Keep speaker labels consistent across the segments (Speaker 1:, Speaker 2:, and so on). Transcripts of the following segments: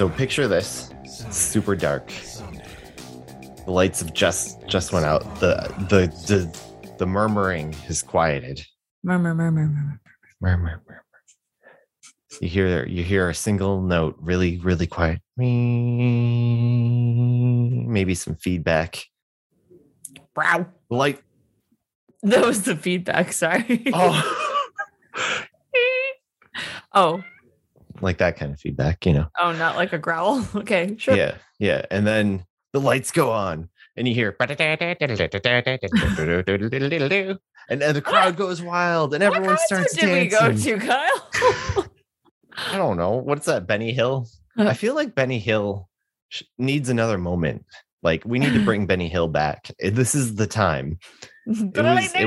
Speaker 1: So picture this. Super dark. The lights have just just went out. The the the, the murmuring has quieted.
Speaker 2: Murmur, murmur, murmur.
Speaker 1: Murmur, murmur. murmur. You hear you hear a single note really, really quiet. Maybe some feedback.
Speaker 2: Wow.
Speaker 1: Light.
Speaker 2: That was the feedback. Sorry.
Speaker 1: Oh,
Speaker 2: oh,
Speaker 1: like that kind of feedback, you know.
Speaker 2: oh, not like a growl. Okay, sure.
Speaker 1: Yeah, yeah. And then the lights go on, and you hear, and then the crowd goes wild, and everyone starts
Speaker 2: did we
Speaker 1: dancing.
Speaker 2: go to, Kyle?
Speaker 1: I don't know. What's that? Benny Hill? I feel like Benny Hill needs another moment. Like we need to bring Benny Hill back. Eh, This is the time. was- it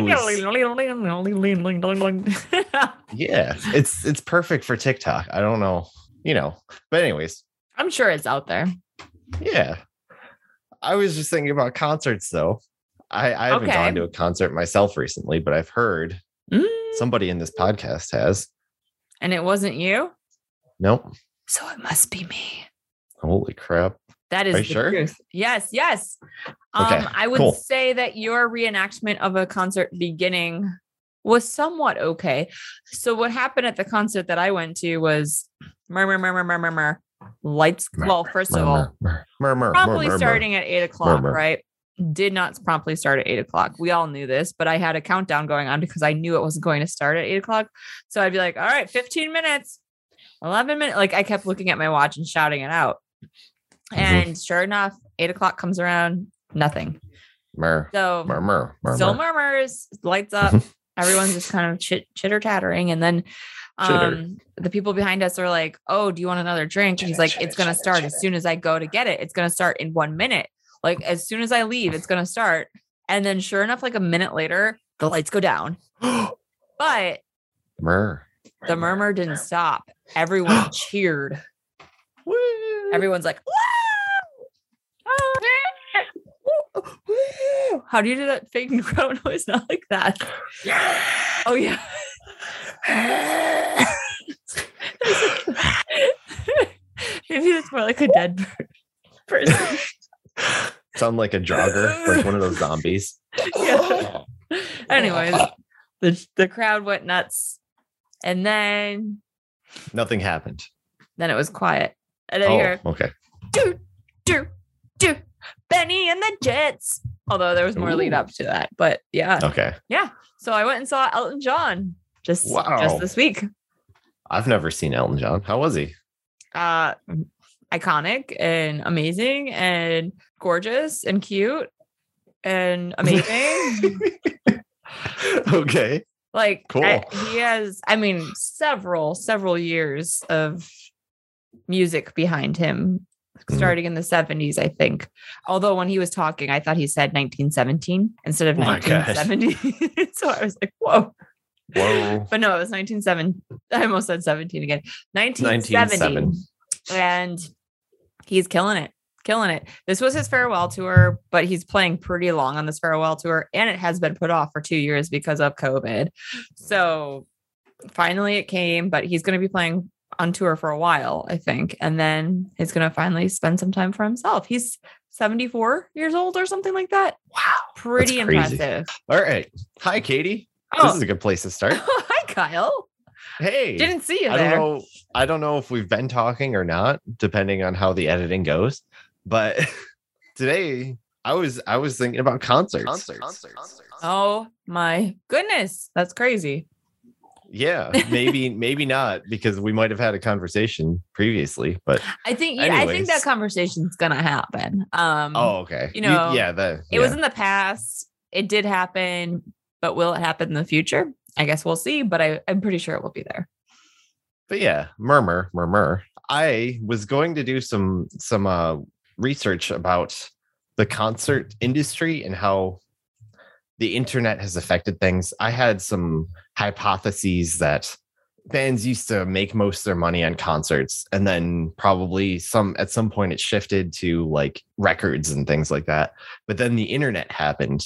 Speaker 1: Yeah, it's it's perfect for TikTok. I don't know, you know. But anyways,
Speaker 2: I'm sure it's out there.
Speaker 1: yeah. I was just thinking about concerts though. I, I haven't
Speaker 2: Okay.
Speaker 1: gone to a concert myself recently, but I've heard
Speaker 2: Mm,
Speaker 1: somebody in this podcast has.
Speaker 2: And it wasn't you,
Speaker 1: Nope.
Speaker 2: so it must be me.
Speaker 1: Holy crap.
Speaker 2: That is the
Speaker 1: sure?
Speaker 2: truth. Yes, yes. Um,
Speaker 1: Okay,
Speaker 2: I would
Speaker 1: cool.
Speaker 2: say that your reenactment of a concert beginning was somewhat okay. So what happened at the concert that I went to was murmur, murmur, murmur, murmur, lights. Well, first of all,
Speaker 1: Murmur, murmur,
Speaker 2: promptly
Speaker 1: murmur.
Speaker 2: starting at eight o'clock,
Speaker 1: Murmur.
Speaker 2: right? Did not promptly start at eight o'clock. We all knew this, but I had a countdown going on because I knew it wasn't going to start at eight o'clock. So I'd be like, all right, 15 minutes, 11 minutes. Like I kept looking at my watch and shouting it out.
Speaker 1: Mhm.
Speaker 2: And sure enough, eight o'clock comes around, nothing.
Speaker 1: Mur,
Speaker 2: So
Speaker 1: murmur, murmur.
Speaker 2: still murmurs, lights up. Everyone's just kind of chit chitter chattering. And then
Speaker 1: Chitter.
Speaker 2: um, the people behind us are like, Oh, do you want another drink? He's like, It's going to start as soon as I go to get it. It's going to start in one minute. Like, as soon as I leave, it's going to start. And then, sure enough, like a minute later, the lights go down. But the murmur didn't stop. Everyone cheered.
Speaker 1: Woo.
Speaker 2: Everyone's like! How do you do that fake crowd noise? Not like that. Oh yeah. Maybe it's more like a dead person.
Speaker 1: Sound like a jogger, like one of those zombies.
Speaker 2: Yeah. Anyways, the the crowd went nuts, and then
Speaker 1: Nothing happened.
Speaker 2: then it was quiet, and then
Speaker 1: Oh,
Speaker 2: hear
Speaker 1: okay.
Speaker 2: do do do Bennie and the Jets. Although there was more lead up to that, but yeah,
Speaker 1: Okay.
Speaker 2: yeah. So I went and saw Elton John just
Speaker 1: Wow.
Speaker 2: just this week.
Speaker 1: I've never seen Elton John. How was he?
Speaker 2: Uh, iconic and amazing and gorgeous and cute and amazing.
Speaker 1: okay.
Speaker 2: like
Speaker 1: Cool.
Speaker 2: I- he has, I mean, several several years of music behind him.
Speaker 1: Mhm.
Speaker 2: Starting in the 70s, I think. Although when he was talking, I thought he said 1917 instead of
Speaker 1: Oh
Speaker 2: 1970. so I was like, whoa.
Speaker 1: Whoa.
Speaker 2: But no, it was 1970. I almost said 17 again. 1970.
Speaker 1: 1970.
Speaker 2: And he's killing it. Killing it. This was his farewell tour, but he's playing pretty long on this farewell tour. And it has been put off for two years because of COVID. So finally it came, but he's going to be playing on tour for a while, I think. And then he's going to finally spend some time for himself. He's 74 years old or something like that.
Speaker 1: Wow.
Speaker 2: Pretty impressive.
Speaker 1: All right. Hi, Katie. This
Speaker 2: Oh,
Speaker 1: is a good place to start.
Speaker 2: hi, Kyle.
Speaker 1: Hey.
Speaker 2: Didn't see you
Speaker 1: I
Speaker 2: there.
Speaker 1: don't know. I don't know if we've been talking or not, depending on how the editing goes. But today I was I was thinking about concerts. Concerts.
Speaker 2: Oh my goodness. That's crazy.
Speaker 1: Yeah, maybe maybe not because we might have had a conversation previously. But
Speaker 2: I think yeah, I think that
Speaker 1: Anyways.
Speaker 2: conversation's gonna happen. Um
Speaker 1: oh, okay.
Speaker 2: you know,
Speaker 1: yeah, that
Speaker 2: it was in the past. It did happen, but will it happen in the future? I guess we'll see, but I, I'm pretty sure it will be there.
Speaker 1: but yeah, murmur, murmur. I was going to do some some uh research about the concert industry and how the internet has affected things. I had some hypotheses that bands used to make most of their money on concerts and then probably some at some point it shifted to like records and things like that but then the internet happened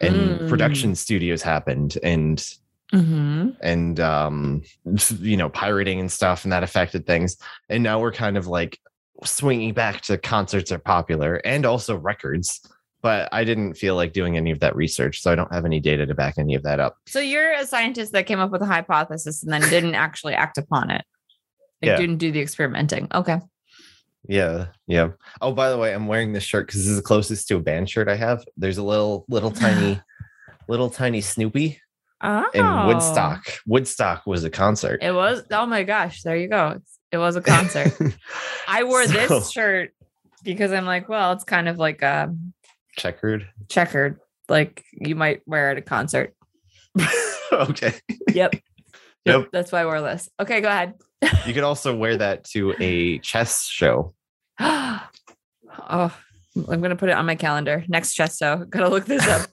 Speaker 1: and
Speaker 2: Mm.
Speaker 1: production studios happened and
Speaker 2: Mm-hmm.
Speaker 1: and um you know pirating and stuff and that affected things and now we're kind of like swinging back to concerts are popular and also records but i didn't feel like doing any of that research so i don't have any data to back any of that up
Speaker 2: So you're a scientist that came up with a hypothesis and then didn't actually act upon it. Like
Speaker 1: Yeah.
Speaker 2: didn't do the experimenting. Okay.
Speaker 1: Yeah yeah oh by the way i'm wearing this shirt because this is the closest to a band shirt i have there's a little little tiny little tiny snoopy
Speaker 2: Oh.
Speaker 1: in woodstock woodstock was a concert
Speaker 2: It was. Oh my gosh. There you go. It was a concert. I wore
Speaker 1: So-
Speaker 2: this shirt because I'm like, well, it's kind of like a
Speaker 1: checkered
Speaker 2: checkered. Like you might wear at a concert.
Speaker 1: okay
Speaker 2: Yep.
Speaker 1: Yep.
Speaker 2: That's why I wore this. Okay, go ahead.
Speaker 1: you could also wear that to a chess show
Speaker 2: oh, I'm gonna put it on my calendar. Next chest show. Gotta look this up.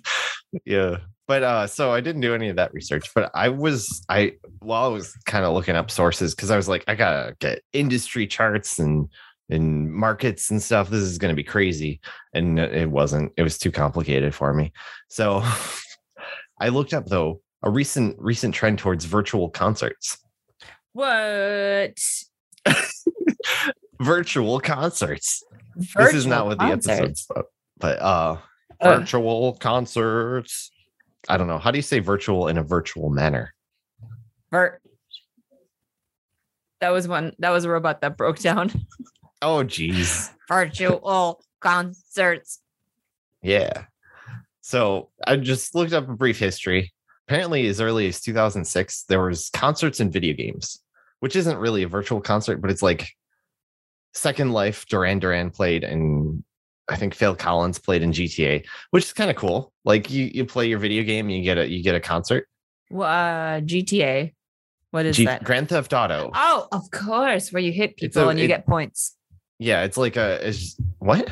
Speaker 1: yeah but uh so i didn't do any of that research but i was i while i was kind of looking up sources because i was like i gotta get industry charts and and markets and stuff this is going to be crazy and it wasn't it was too complicated for me so i looked up though a recent recent trend towards virtual concerts
Speaker 2: what?
Speaker 1: Virtual concerts this is not what the episode's about but uh virtual concerts i don't know how do you say virtual in a virtual manner
Speaker 2: Vir- that was one. That was a robot that broke down.
Speaker 1: Oh, geez.
Speaker 2: Virtual concerts.
Speaker 1: Yeah. So I just looked up a brief history. Apparently, as early as 2006, there was concerts and video games, which isn't really a virtual concert, but it's like Second Life. Duran Duran played, and I think Phil Collins played in GTA, which is kind of cool. Like you, you play your video game, and you get a you get a concert.
Speaker 2: Well, Uh, GTA. What is
Speaker 1: G-
Speaker 2: that?
Speaker 1: Grand Theft Auto.
Speaker 2: Oh, of course, where you hit people
Speaker 1: a-
Speaker 2: and you
Speaker 1: it-
Speaker 2: get points.
Speaker 1: Yeah, it's like a it's what?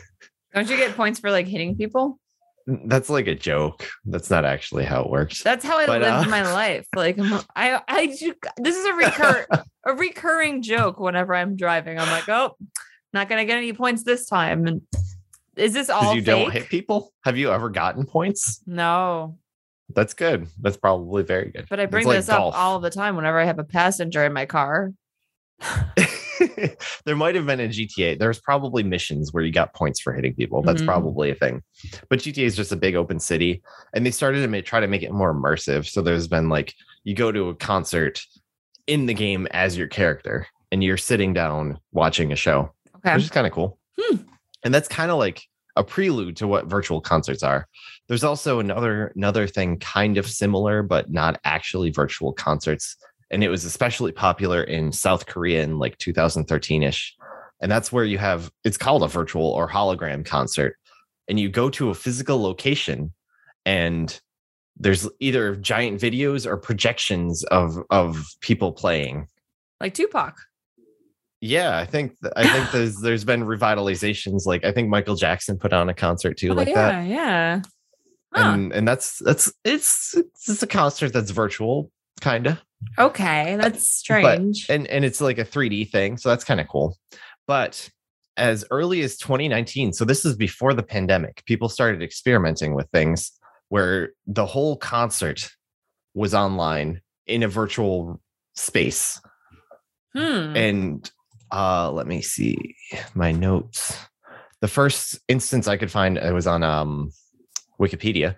Speaker 2: Don't you get points for like hitting people?
Speaker 1: That's like a joke. That's not actually how it works.
Speaker 2: That's how I
Speaker 1: But,
Speaker 2: live
Speaker 1: uh,
Speaker 2: my life. Like I, I, this is a recur, a recurring joke. Whenever I'm driving, I'm like, oh, not gonna get any points this time. And is this all
Speaker 1: you don't hit people. Have you ever gotten points?
Speaker 2: No,
Speaker 1: That's good. That's probably very good.
Speaker 2: but I bring
Speaker 1: like
Speaker 2: this
Speaker 1: golf.
Speaker 2: up all the time whenever I have a passenger in my car.
Speaker 1: there might have been a GTA. There's probably missions where you got points for hitting people. That's
Speaker 2: Mhm.
Speaker 1: probably a thing. But GTA is just a big open city, and they started to ma- try to make it more immersive. So there's been like you go to a concert in the game as your character, and you're sitting down watching a show,
Speaker 2: Okay.
Speaker 1: which is kind of cool.
Speaker 2: Hmm.
Speaker 1: And that's kind of like a prelude to what virtual concerts are. There's also another another thing kind of similar, but not actually virtual concerts. And it was especially popular in South Korea in like 2013-ish. And that's where you have it's called a virtual or hologram concert. And you go to a physical location and there's either giant videos or projections of of people playing.
Speaker 2: Like Tupac.
Speaker 1: Yeah, I think th- I think there's there's been revitalizations. Like I think Michael Jackson put on a concert too,
Speaker 2: Oh,
Speaker 1: like
Speaker 2: yeah,
Speaker 1: that.
Speaker 2: yeah. Huh.
Speaker 1: And and that's that's it's it's a concert that's virtual, kind of.
Speaker 2: okay, that's strange.
Speaker 1: and and it's like a 3D thing, so that's kind of cool. But as early as 2019, so this is before the pandemic, people started experimenting with things where the whole concert was online in a virtual space.
Speaker 2: hmm.
Speaker 1: And uh let me see my notes. The first instance I could find it was on um Wikipedia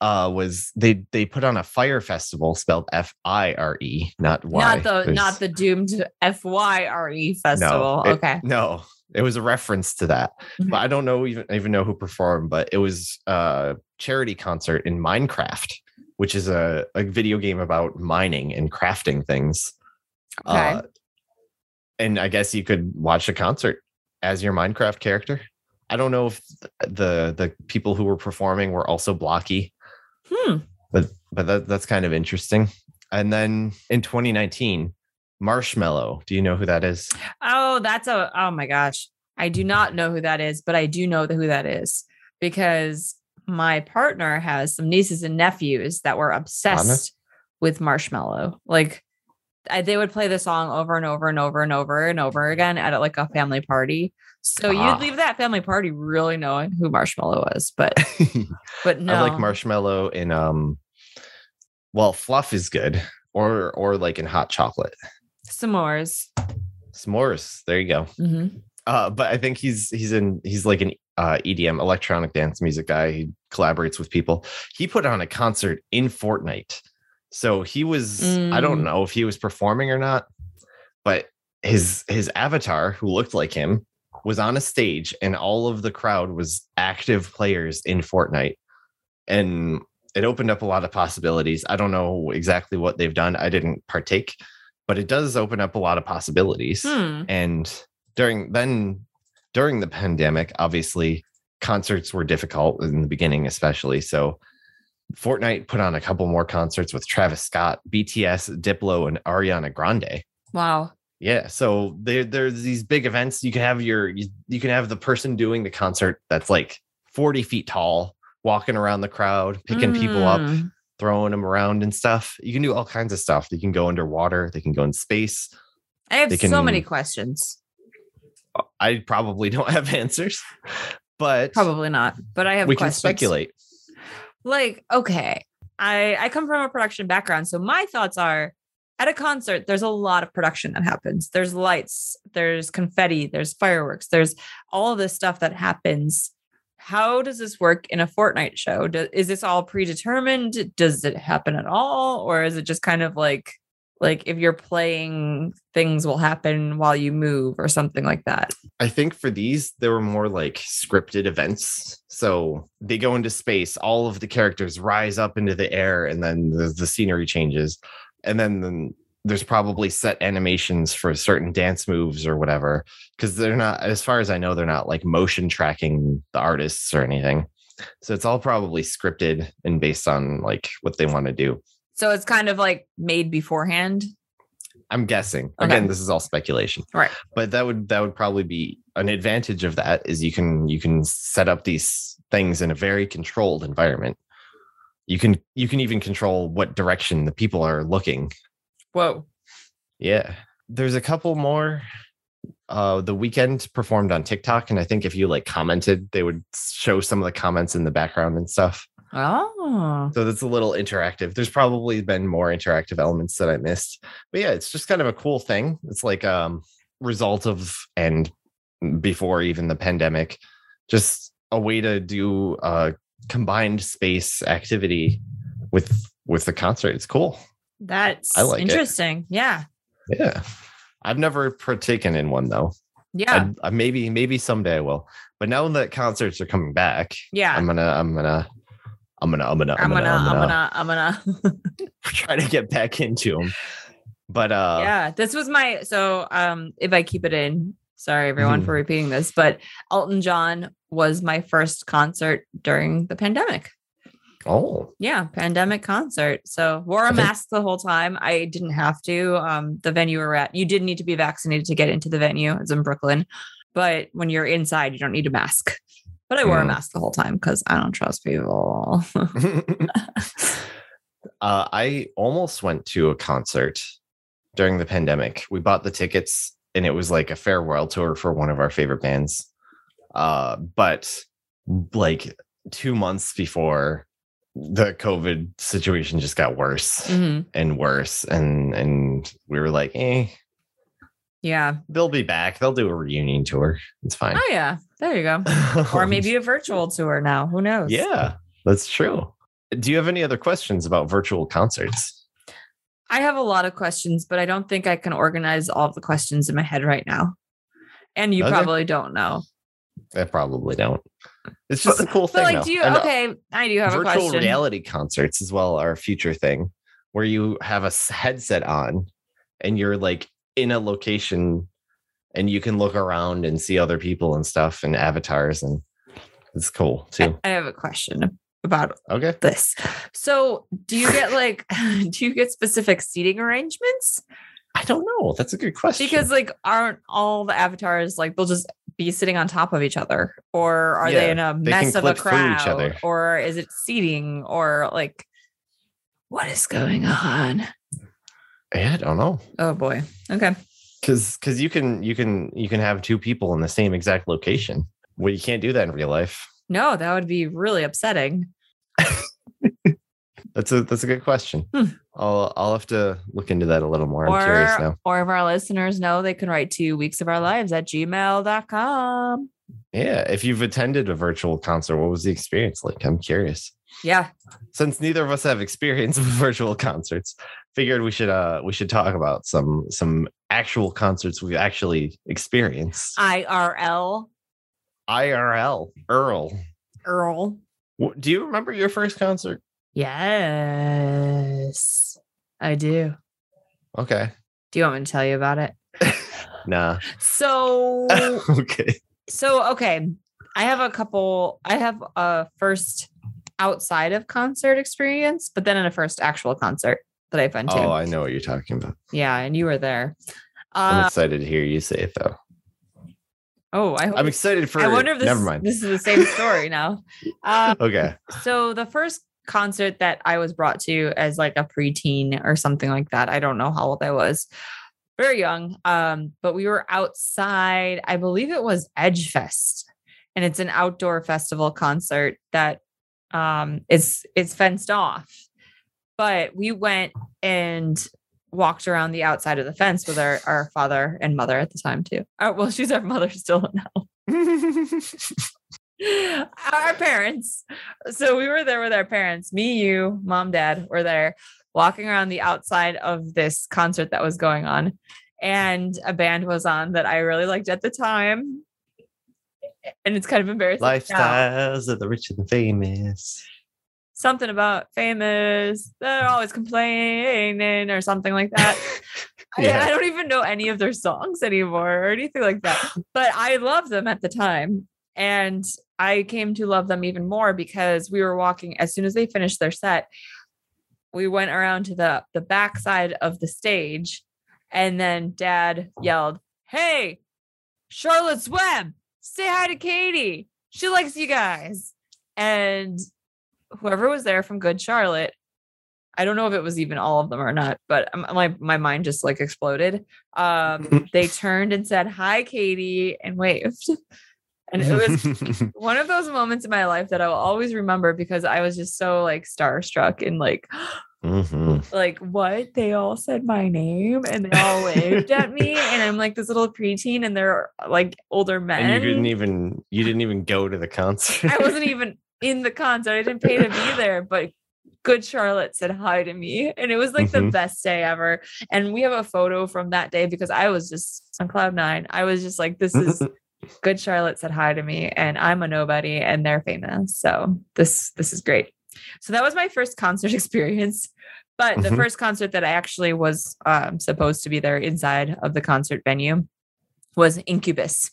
Speaker 1: uh was they they put on a fire festival spelled F I R E not Y.
Speaker 2: not the
Speaker 1: There's-
Speaker 2: not the doomed F Y R E festival.
Speaker 1: it-
Speaker 2: okay.
Speaker 1: No, it was a reference to that. But I don't know even even know who performed, but it was a charity concert in Minecraft, which is a, a video game about mining and crafting things.
Speaker 2: Okay.
Speaker 1: Uh, and I guess you could watch a concert as your Minecraft character. I don't know if the the people who were performing were also blocky,
Speaker 2: hmm.
Speaker 1: but but that, that's kind of interesting. And then in 2019, Marshmello. Do you know who that is?
Speaker 2: Oh, that's a oh my gosh. I do not know who that is, but I do know who that is because my partner has some nieces and nephews that were obsessed with Marshmello. Like I, they would play the song over and over and over and over and over again at like a family party. So
Speaker 1: Ah.
Speaker 2: you'd leave that family party really knowing who Marshmello was, but but no,
Speaker 1: I like marshmallow in um well, fluff is good. Or or like in hot chocolate.
Speaker 2: s'mores.
Speaker 1: S'mores. There you go.
Speaker 2: Mhm.
Speaker 1: Uh, but I think he's he's in he's like an uh, EDM electronic dance music guy. He collaborates with people. He put on a concert in Fortnite. So he was I don't
Speaker 2: Mm.
Speaker 1: know if he was performing or not, but his his avatar who looked like him was on a stage and all of the crowd was active players in Fortnite. And it opened up a lot of possibilities. I don't know exactly what they've done. I didn't partake, but it does open up a lot of possibilities
Speaker 2: Hmm.
Speaker 1: and during then during the pandemic obviously concerts were difficult in the beginning especially so fortnite put on a couple more concerts with travis scott bts diplo and ariana grande
Speaker 2: Wow.
Speaker 1: yeah so there, there's these big events you can have your you, you can have the person doing the concert that's like 40 feet tall walking around the crowd picking people up
Speaker 2: Mm.
Speaker 1: throwing them around and stuff you can do all kinds of stuff They can go underwater they can go in space
Speaker 2: I have
Speaker 1: They
Speaker 2: so many questions.
Speaker 1: I probably don't have answers, but
Speaker 2: Probably not, but I have
Speaker 1: we can
Speaker 2: questions.
Speaker 1: speculate.
Speaker 2: Like okay i i come from a production background so my thoughts are at a concert there's a lot of production that happens. There's lights there's confetti there's fireworks there's all this stuff that happens. How does this work in a Fortnite show? Do, is this all predetermined? Does it happen at all? Or is it just kind of like like if you're playing things will happen while you move or something like that
Speaker 1: I think for these, there were more like scripted events. So they go into space, all of the characters rise up into the air, and then the, the scenery changes. And then, then there's probably set animations for certain dance moves or whatever. Because they're not, as far as I know, they're not like motion tracking the artists or anything. So it's all probably scripted and based on like what they want to do.
Speaker 2: So it's kind of like made beforehand
Speaker 1: I'm guessing.
Speaker 2: Okay.
Speaker 1: Again, this is all speculation.
Speaker 2: Right.
Speaker 1: But that would that would probably be an advantage of that is you can you can set up these things in a very controlled environment. You can you can even control what direction the people are looking.
Speaker 2: whoa
Speaker 1: Yeah. There's a couple more. Uh the Weeknd performed on TikTok and I think if you like commented, they would show some of the comments in the background and stuff.
Speaker 2: Oh
Speaker 1: So that's a little interactive. There's probably been more interactive elements that I missed. But yeah, it's just kind of a cool thing. It's like um result of and before even the pandemic, just a way to do a combined space activity with with the concert. It's cool.
Speaker 2: That's
Speaker 1: I like it.
Speaker 2: interesting. Yeah.
Speaker 1: Yeah. I've never partaken in one though.
Speaker 2: Yeah.
Speaker 1: I, I maybe maybe someday I will. But now that concerts are coming back,
Speaker 2: yeah.
Speaker 1: I'm gonna I'm gonna I'm gonna I'm gonna
Speaker 2: I'm gonna, I'm gonna, I'm gonna.
Speaker 1: try to get back into them. But uh
Speaker 2: yeah. This was my, so um, if I keep it in, sorry everyone
Speaker 1: Mhm.
Speaker 2: for repeating this, but Elton John was my first concert during the pandemic.
Speaker 1: oh
Speaker 2: Yeah. Pandemic concert. So wore a mask the whole time. I didn't have to. Um, the venue we're at, you did need to be vaccinated to get into the venue. It's in Brooklyn. But when you're inside, you don't need a mask. But I wore a
Speaker 1: Mm.
Speaker 2: mask the whole time because I don't trust people.
Speaker 1: uh I almost went to a concert during the pandemic. We bought the tickets and it was like a farewell tour for one of our favorite bands. Uh but like 2 months before the covid situation just got worse
Speaker 2: Mhm.
Speaker 1: and worse and and we were like, "Eh,
Speaker 2: Yeah.
Speaker 1: they'll be back. They'll do a reunion tour. It's fine."
Speaker 2: Oh, yeah. There you go. or maybe a virtual tour now. Who knows?
Speaker 1: Yeah, that's true. Do you have any other questions about virtual concerts?
Speaker 2: I have a lot of questions, but I don't think I can organize all of the questions in my head right now. And you
Speaker 1: Okay.
Speaker 2: probably don't know.
Speaker 1: I probably don't. It's just a cool thing.
Speaker 2: like, do you?
Speaker 1: And, uh,
Speaker 2: Okay, I do have a
Speaker 1: virtual
Speaker 2: question.
Speaker 1: reality concerts as well are a future thing where you have a headset on and you're like in a location and you can look around and see other people and stuff and avatars and it's cool too.
Speaker 2: I have a question about
Speaker 1: Okay.
Speaker 2: this. So, do you get like, do you get specific seating arrangements?
Speaker 1: I don't know. That's a good question.
Speaker 2: Because like, aren't all the avatars like they'll just be sitting on top of each other, or are they in a
Speaker 1: they
Speaker 2: mess of a crowd, or is it seating, or like what is going on?
Speaker 1: Yeah, I don't know.
Speaker 2: Oh boy. Okay.
Speaker 1: Cause cause you can you can you can have two people in the same exact location. Well, you can't do that in real life.
Speaker 2: No, that would be really upsetting.
Speaker 1: That's a that's a good question.
Speaker 2: Hmm.
Speaker 1: I'll I'll have to look into that a little more. I'm curious
Speaker 2: Or,
Speaker 1: now.
Speaker 2: or if our listeners know, they can write to weeks of our lives at gmail.com.
Speaker 1: Yeah. If you've attended a virtual concert, what was the experience like? I'm curious.
Speaker 2: Yeah.
Speaker 1: Since neither of us have experience with virtual concerts, figured we should uh we should talk about some some actual concerts we've actually experienced.
Speaker 2: IRL.
Speaker 1: IRL. Earl.
Speaker 2: Earl.
Speaker 1: Do you remember your first concert?
Speaker 2: Yes, I do.
Speaker 1: Okay.
Speaker 2: Do you want me to tell you about it?
Speaker 1: Nah.
Speaker 2: So,
Speaker 1: okay.
Speaker 2: so okay. I have a couple, I have a first outside of concert experience, but then in a first actual concert that I've been to.
Speaker 1: Oh, I know what you're talking about.
Speaker 2: yeah, and you were there.
Speaker 1: I'm
Speaker 2: Uh,
Speaker 1: excited to hear you say it though.
Speaker 2: oh, I hope.
Speaker 1: I'm excited for
Speaker 2: I wonder if this,
Speaker 1: never mind.
Speaker 2: this is the same story now. Um,
Speaker 1: okay.
Speaker 2: so the first concert that I was brought to as like a preteen or something like that. I don't know how old I was. Very young. Um, but we were outside, I believe it was Edgefest, And it's an outdoor festival concert that um is it's fenced off. But we went and walked around the outside of the fence with our, our father and mother at the time too. Uh, well, she's our mother still now our parents. So we were there with our parents. Me, you, mom, dad were there walking around the outside of this concert that was going on. And a band was on that I really liked at the time. And it's kind of embarrassing. now.
Speaker 1: Lifestyles of the rich and the famous.
Speaker 2: Something about famous. They're always complaining or something like that.
Speaker 1: Yeah.
Speaker 2: I, don't even know any of their songs anymore or anything like that. But I loved them at the time. And I came to love them even more because we were walking as soon as they finished their set. We went around to the the back side of the stage, and then Dad yelled, "Hey, Charlotte's Web, say hi to Katie. She likes you guys." And whoever was there from Good Charlotte, I don't know if it was even all of them or not, but my my mind just like exploded. Um, they turned and said, "Hi, Katie," and waved. And it was one of those moments in my life that I will always remember because I was just so like starstruck and like,
Speaker 1: Mhm.
Speaker 2: like what? They all said my name and they all waved at me, and I'm like this little preteen, and they're like older men.
Speaker 1: And you didn't even you didn't even go to the concert.
Speaker 2: I wasn't even in the concert. I didn't pay to be there, but good Charlotte said hi to me. And it was like the
Speaker 1: Mhm.
Speaker 2: best day ever. And we have a photo from that day because I was just on cloud nine. I was just like, this is good Charlotte said hi to me and I'm a nobody and they're famous. So this this is great. So that was my first concert experience. But the
Speaker 1: Mhm.
Speaker 2: first concert that I actually was um, supposed to be there inside of the concert venue was Incubus.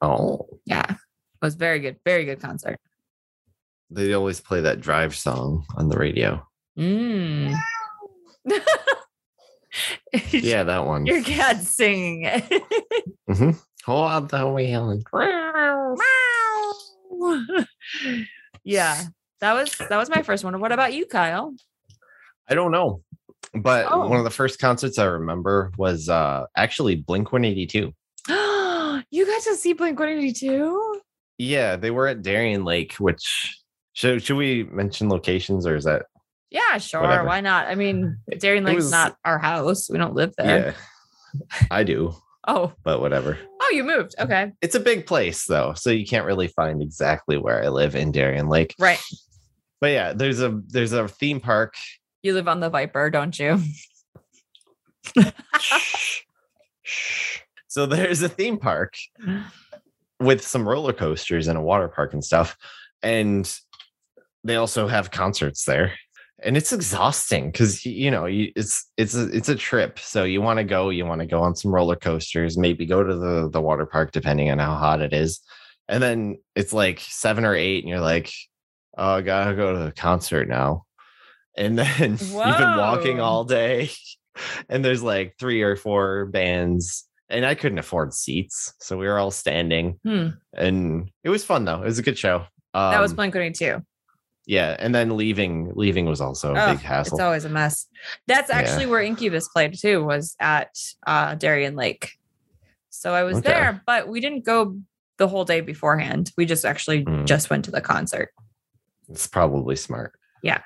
Speaker 1: oh,
Speaker 2: Yeah. It was very good, very good concert.
Speaker 1: They always play that drive song on the radio.
Speaker 2: Mm.
Speaker 1: Yeah, that one.
Speaker 2: Your cat's singing it.
Speaker 1: hmm Hold on the wheel and
Speaker 2: yeah. That was that was my first one. What about you, Kyle?
Speaker 1: I don't know. But
Speaker 2: Oh.
Speaker 1: one of the first concerts I remember was uh actually Blink 182.
Speaker 2: you got to see Blink 182?
Speaker 1: Yeah, they were at Darien Lake, which should should we mention locations or is that
Speaker 2: Yeah, sure.
Speaker 1: Whatever.
Speaker 2: Why not? I mean, Darien Lake's
Speaker 1: was-
Speaker 2: not our house. We don't live there.
Speaker 1: yeah. I do,
Speaker 2: Oh,
Speaker 1: but whatever.
Speaker 2: oh, you moved. Okay.
Speaker 1: It's a big place though, so you can't really find exactly where I live in Darien Lake.
Speaker 2: Right.
Speaker 1: But yeah, there's a there's a theme park.
Speaker 2: You live on the Viper, don't you?
Speaker 1: So there's a theme park with some roller coasters and a water park and stuff. And they also have concerts there. And it's exhausting because you know you, it's it's a it's a trip. So you want to go, you want to go on some roller coasters, maybe go to the the water park depending on how hot it is. And then it's like seven or eight, and you're like, "Oh, I gotta go to the concert now." And then you've been walking all day, and there's like three or four bands and I couldn't afford seats, so we were all standing,
Speaker 2: Hmm.
Speaker 1: and it was fun though. It was a good show. Um,
Speaker 2: that was Blink 182.
Speaker 1: Yeah, and then leaving leaving was also a
Speaker 2: Oh,
Speaker 1: big hassle.
Speaker 2: It's always a mess. That's
Speaker 1: Yeah.
Speaker 2: actually where Incubus played too, was at uh, Darien Lake. So I was
Speaker 1: Okay.
Speaker 2: there, but we didn't go the whole day beforehand. We just actually
Speaker 1: Mm.
Speaker 2: just went to the concert.
Speaker 1: It's probably smart.
Speaker 2: Yeah.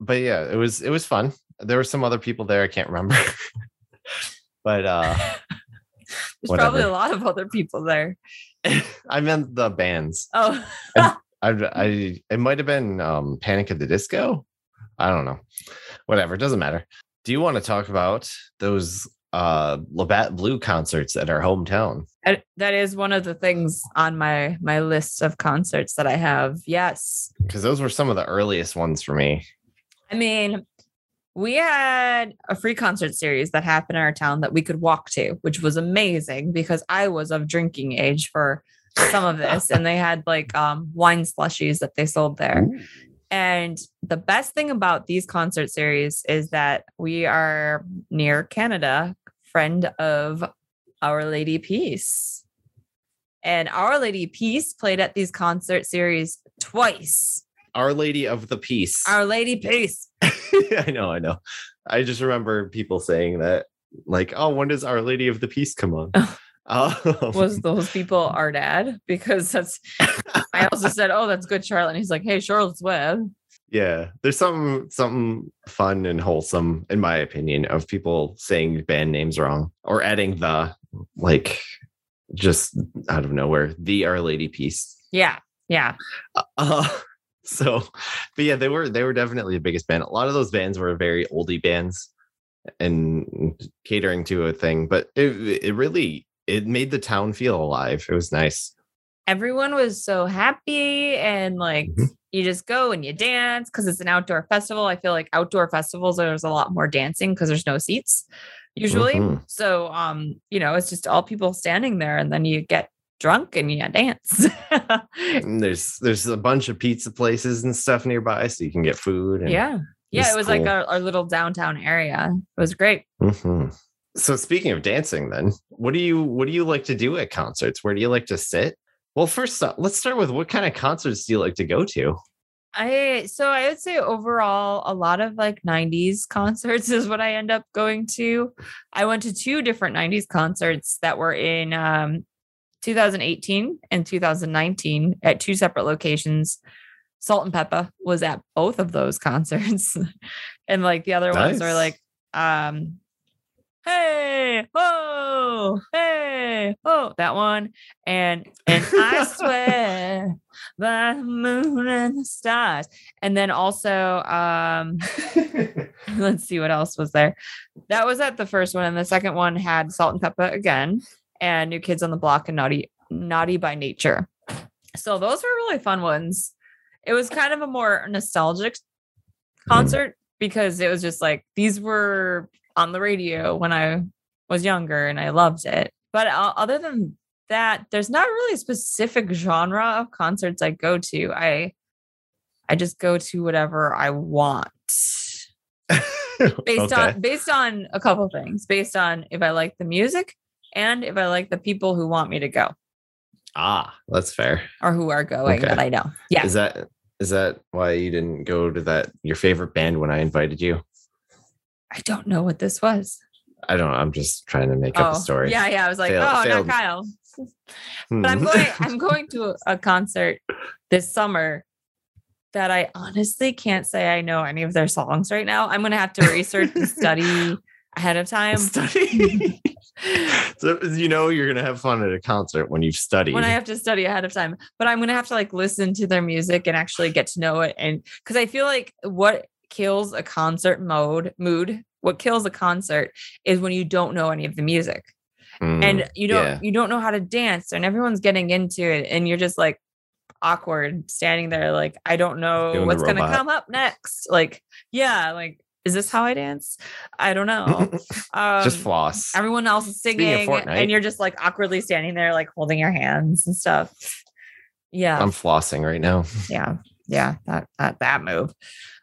Speaker 1: But yeah, it was it was fun. There were some other people there I can't remember. but uh
Speaker 2: There's probably a lot of other people there.
Speaker 1: I meant the bands.
Speaker 2: Oh,
Speaker 1: I I it might have been um Panic at the Disco. I don't know. Whatever, it doesn't matter. Do you want to talk about those uh Labatt Blue concerts at our hometown?
Speaker 2: I- that is one of the things on my my list of concerts that I have. Yes.
Speaker 1: Because those were some of the earliest ones for me.
Speaker 2: I mean, we had a free concert series that happened in our town that we could walk to, which was amazing because I was of drinking age for some of this. and they had like um, wine slushies that they sold there. And the best thing about these concert series is that we are near Canada, friend of Our Lady Peace. And Our Lady Peace played at these concert series twice.
Speaker 1: Our Lady of the Peace.
Speaker 2: Our Lady Peace.
Speaker 1: I know, I know. I just remember people saying that, like, oh, when does Our Lady of the Peace come on? Oh,
Speaker 2: was those people our dad because that's I also said, Oh, that's good, Charlotte. And he's like, Hey, Charlotte's Web.
Speaker 1: yeah. There's something something fun and wholesome, in my opinion, of people saying band names wrong or adding the like just out of nowhere, the Our Lady Peace.
Speaker 2: Yeah. Yeah.
Speaker 1: Uh, so, but yeah, they were they were definitely the biggest band. A lot of those bands were very oldie bands and catering to a thing, but it it really it made the town feel alive. It was nice.
Speaker 2: Everyone was so happy and like
Speaker 1: Mhm.
Speaker 2: you just go and you dance because it's an outdoor festival. I feel like outdoor festivals there's a lot more dancing because there's no seats usually.
Speaker 1: Mhm.
Speaker 2: So um, you know, it's just all people standing there and then you get drunk and you dance.
Speaker 1: And there's there's a bunch of pizza places and stuff nearby, so you can get food. And,
Speaker 2: yeah. Yeah, it was like our, our little downtown area. It was great.
Speaker 1: Mhm. So speaking of dancing, then what do you what do you like to do at concerts? Where do you like to sit? Well, first let's start with what kind of concerts do you like to go to?
Speaker 2: I so I would say overall a lot of like 90s concerts is what I end up going to. I went to two different 90s concerts that were in um 2018 and 2019 at two separate locations. Salt and Pepa was at both of those concerts. and like the other ones were
Speaker 1: Nice.
Speaker 2: like um hey oh hey oh that one and and I swear by the moon and the stars. And then also, um, let's see what else was there. That was at the first one, and the second one had Salt and Pepa again, and New Kids on the Block and Naughty Naughty by Nature. So those were really fun ones. It was kind of a more nostalgic concert because it was just like these were on the radio when I was younger and I loved it. But uh, other than that, there's not really a specific genre of concerts I go to. I I just go to whatever I want based
Speaker 1: Okay.
Speaker 2: on based on a couple things. Based on if I like the music and if I like the people who want me to go
Speaker 1: ah, that's fair.
Speaker 2: or who are going
Speaker 1: Okay.
Speaker 2: that I know. Yeah.
Speaker 1: Is that is that why you didn't go to that your favorite band when I invited you?
Speaker 2: I don't know what this was.
Speaker 1: I don't. I'm just trying to make up a story.
Speaker 2: Oh, Yeah, yeah. I was like,
Speaker 1: Failed-
Speaker 2: oh,
Speaker 1: failed.
Speaker 2: not Kyle.
Speaker 1: Hmm.
Speaker 2: But I'm going. I'm going to a concert this summer that I honestly can't say I know any of their songs right now. I'm going to have to research and study ahead of time.
Speaker 1: study. so you know you're gonna have fun at a concert when you've studied.
Speaker 2: when I have to study ahead of time. But I'm gonna have to like listen to their music and actually get to know it. And because I feel like what kills a concert mode mood, what kills a concert is when you don't know any of the music
Speaker 1: Mm,
Speaker 2: and you don't
Speaker 1: yeah.
Speaker 2: you don't know how to dance and everyone's getting into it and you're just like awkward standing there like I don't know
Speaker 1: Doing
Speaker 2: what's gonna come up next. Like, yeah, like is this how I dance? I don't know. Um,
Speaker 1: just floss.
Speaker 2: everyone else is singing and you're just like awkwardly standing there like holding your hands and stuff yeah
Speaker 1: I'm flossing right now.
Speaker 2: yeah yeah that that, that move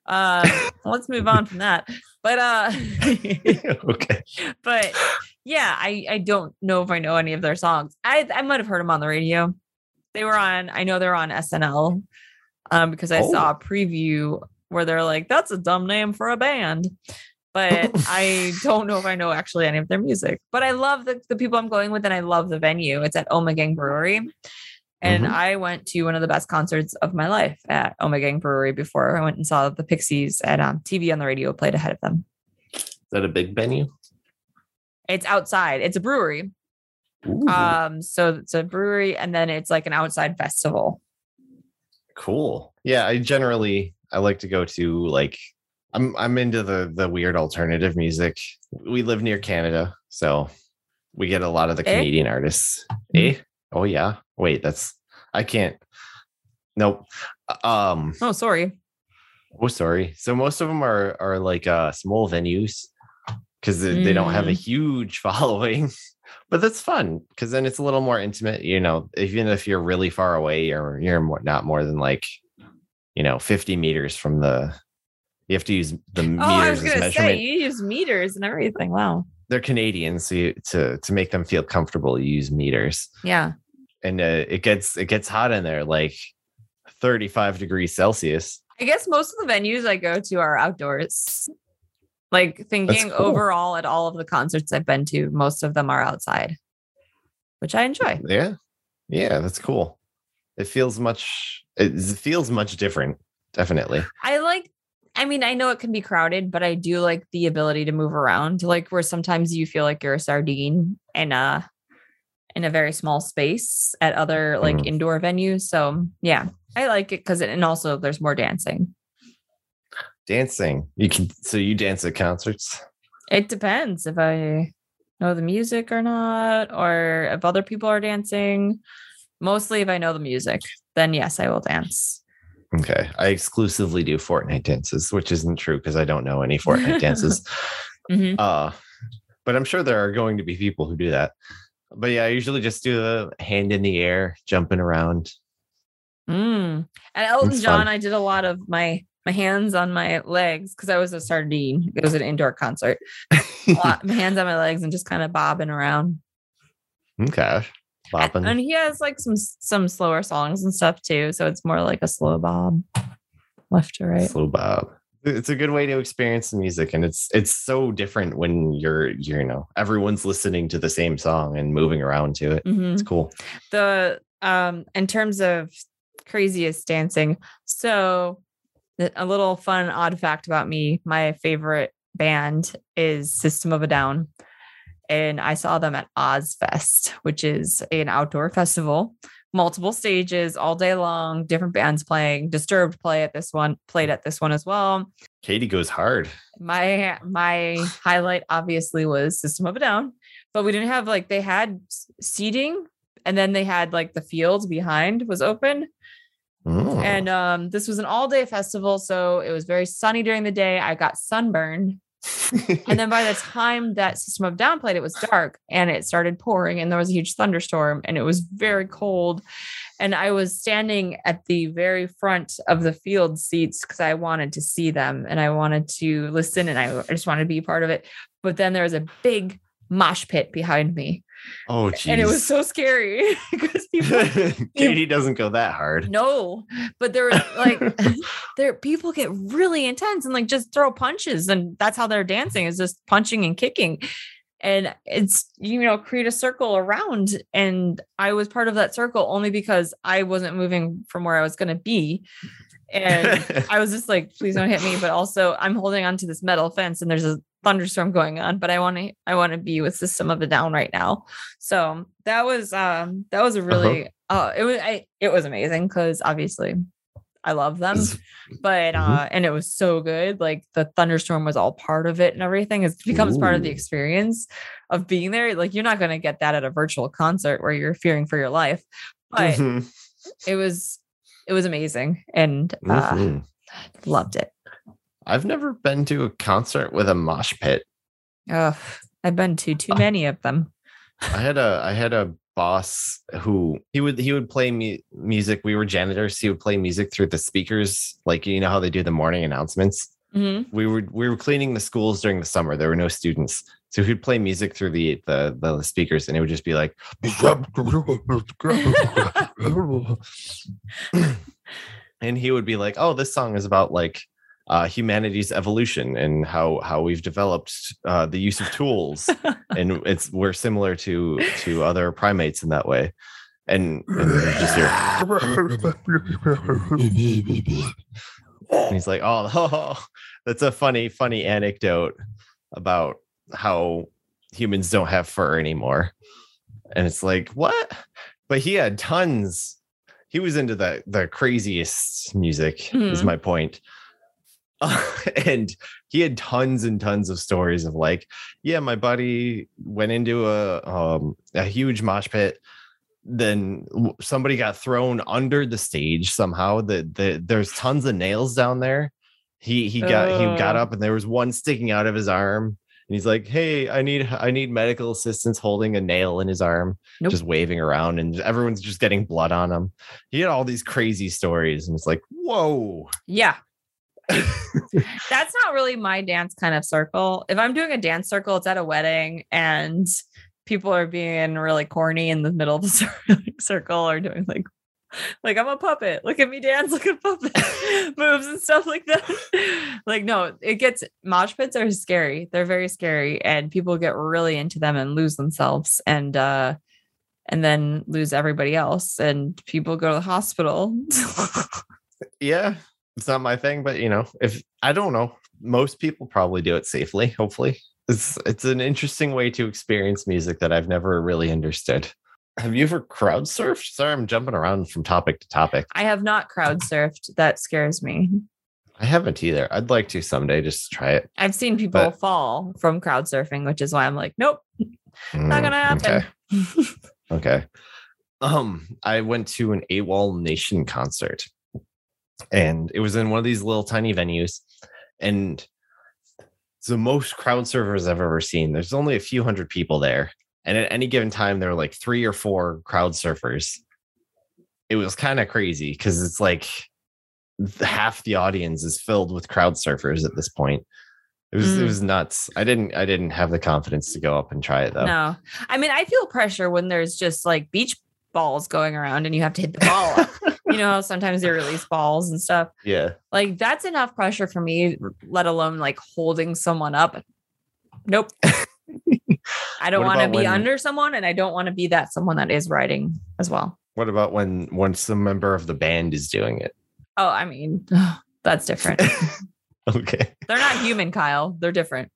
Speaker 2: um let's move on from that But uh
Speaker 1: okay.
Speaker 2: but yeah, I I don't know if I know any of their songs. I I might have heard them on the radio. They were on. I know they're on SNL, um, because I saw a preview where they're like, "That's a dumb name for a band." But I don't know if I know actually any of their music. But I love the the people I'm going with, and I love the venue. It's at Ommegang Brewery. And
Speaker 1: Mhm.
Speaker 2: I went to one of the best concerts of my life at Ommegang Brewery before I went and saw the Pixies at um, TV on the radio played ahead of them.
Speaker 1: Is that a big venue?
Speaker 2: It's outside. It's a brewery.
Speaker 1: Ooh,
Speaker 2: Um, so it's a brewery, and then it's like an outside festival.
Speaker 1: cool. Yeah, I generally I like to go to like I'm I'm into the the weird alternative music. We live near Canada, so we get a lot of the
Speaker 2: Eh?
Speaker 1: Canadian artists. Eh? Oh yeah. Wait, that's I can't. Nope. Um.
Speaker 2: Oh, sorry.
Speaker 1: Oh, sorry. So most of them are are like uh small venues because they, they don't have a
Speaker 2: Mm.
Speaker 1: huge following. But that's fun because then it's a little more intimate. You know, even if you're really far away, you're you're more, not more than like, you know, 50 meters from the. You have to use the
Speaker 2: Oh, I was
Speaker 1: meters
Speaker 2: gonna say you use meters and everything. Wow.
Speaker 1: They're Canadian, so you, to to make them feel comfortable, you use meters,
Speaker 2: Yeah.
Speaker 1: And uh, it gets it gets hot in there, like 35 degrees Celsius.
Speaker 2: I guess most of the venues I go to are outdoors. Like thinking
Speaker 1: cool.
Speaker 2: overall at all of the concerts I've been to, most of them are outside, which I enjoy.
Speaker 1: Yeah. Yeah, that's cool. It feels much it feels much different. Definitely.
Speaker 2: I like I mean, I know it can be crowded, but I do like the ability to move around. Like where sometimes you feel like you're a sardine in a in a very small space at other like
Speaker 1: Mhm.
Speaker 2: indoor venues. So yeah, I like it because and also there's more dancing.
Speaker 1: Dancing. You can so you dance at concerts?
Speaker 2: It depends if I know the music or not, or if other people are dancing. Mostly if I know the music, then yes, I will dance.
Speaker 1: Okay. I exclusively do Fortnite dances, which isn't true because I don't know any Fortnite dances.
Speaker 2: Mhm.
Speaker 1: Uh but I'm sure there are going to be people who do that. But yeah, I usually just do the hand in the air, jumping around.
Speaker 2: Mm. At Elton John. I did a lot of my my hands on my legs because I was a sardine. It was an indoor concert. Lot, my hands on my legs and just kind of bobbing around.
Speaker 1: okay.
Speaker 2: And, and he has like some some slower songs and stuff too, so it's more like a slow bob, left to right.
Speaker 1: Slow bob. It's a good way to experience the music, and it's it's so different when you're you're, you know everyone's listening to the same song and moving around to it.
Speaker 2: Mhm.
Speaker 1: It's cool.
Speaker 2: the um in terms of craziest dancing so a little fun odd fact about me my favorite band is system of a down and i saw them at Ozzfest which is an outdoor festival multiple stages all day long different bands playing disturbed play at this one played at this one as well
Speaker 1: Katie goes hard.
Speaker 2: my my highlight obviously was system of a down but we didn't have like they had seating and then they had like the field behind was open
Speaker 1: Mm.
Speaker 2: and um this was an all day festival so it was very sunny during the day i got sunburned and then by the time that system of down played it was dark and it started pouring and there was a huge thunderstorm and it was very cold. And i was standing at the very front of the field seats because i wanted to see them and i wanted to listen and I, I just wanted to be part of it. But then there was a big mosh pit behind me
Speaker 1: oh, geez.
Speaker 2: and it was so scary because people
Speaker 1: Katie doesn't go that hard.
Speaker 2: no, but there was like there people get really intense and like just throw punches and that's how they're dancing is just punching and kicking. And it's you know create a circle around and I was part of that circle only because I wasn't moving from where I was going to be. And I was just like please don't hit me but also I'm holding onto this metal fence and there's a thunderstorm going on but I want to I want to be with system of the down right now. So that was um that was a really uh it was I, it was amazing cuz obviously I love them but
Speaker 1: Mhm.
Speaker 2: uh and it was so good like the thunderstorm was all part of it and everything it becomes part of the experience of being there like you're not going to get that at a virtual concert where you're fearing for your life but
Speaker 1: Mhm.
Speaker 2: it was it was amazing and uh
Speaker 1: Mhm.
Speaker 2: loved it
Speaker 1: I've never been to a concert with a mosh pit.
Speaker 2: Ugh, i've been to too many of them
Speaker 1: I had a I had a boss who he would he would play mu- music. We were janitors. He would play music through the speakers, like you know how they do the morning announcements.
Speaker 2: Mhm.
Speaker 1: we were we were cleaning the schools during the summer. There were no students, so he'd play music through the the, the speakers, and it would just be like, and he would be like, "Oh, this song is about like uh, humanity's evolution and how how we've developed uh, the use of tools, and it's we're similar to to other primates in that way." And, and just hear, and he's like, "Oh, that's a funny, funny anecdote about how humans don't have fur anymore." And it's like, what? But he had tons. He was into the the craziest music. Is
Speaker 2: Mhm.
Speaker 1: my point. and he had tons and tons of stories of like, yeah, my buddy went into a um, a huge mosh pit. Then somebody got thrown under the stage somehow. That the, there's tons of nails down there. He he got he got
Speaker 2: Oh.
Speaker 1: up and there was one sticking out of his arm. And he's like, "Hey, I need I need medical assistance holding a nail in his arm,
Speaker 2: Nope.
Speaker 1: just waving around, and everyone's just getting blood on him." He had all these crazy stories, and it's like, "Whoa!"
Speaker 2: Yeah. That's not really my dance kind of circle. If I'm doing a dance circle, it's at a wedding and people are being really corny in the middle of the circle or doing like like I'm a puppet. Look at me dance, look at puppet moves and stuff like that. Like no, it gets mosh pits are scary. They're very scary and people get really into them and lose themselves and uh and then lose everybody else and people go to the hospital.
Speaker 1: yeah it's not my thing but you know if i don't know most people probably do it safely hopefully. It's it's an interesting way to experience music that i've never really understood. Have you ever crowd surfed? Sorry i'm jumping around from topic to topic.
Speaker 2: I have not crowd surfed. That scares me.
Speaker 1: i haven't either. I'd like to someday just try it.
Speaker 2: I've seen people
Speaker 1: But-
Speaker 2: fall from crowd surfing, which is why I'm like, nope, not
Speaker 1: Mm,
Speaker 2: gonna happen.
Speaker 1: okay. Okay. Um i went to an awol nation concert and it was in one of these little tiny venues and it's the most crowd surfers i've ever seen there's only a few hundred people there and at any given time there were like three or four crowd surfers it was kind of crazy because it's like half the audience is filled with crowd surfers at this point it was it
Speaker 2: Mm.
Speaker 1: was nuts i didn't i didn't have the confidence to go up and try it though
Speaker 2: no. I mean, I feel pressure when there's just like beach balls going around and you have to hit the ball up. you know, sometimes they release balls and stuff.
Speaker 1: yeah
Speaker 2: Like that's enough pressure for me, let alone like holding someone up. Nope. I don't want to be
Speaker 1: when-
Speaker 2: under someone and I don't want to be that someone that is riding as well.
Speaker 1: What about when once the member of the band is doing it?
Speaker 2: Oh, I mean, that's different.
Speaker 1: Okay.
Speaker 2: They're not human, Kyle. They're different.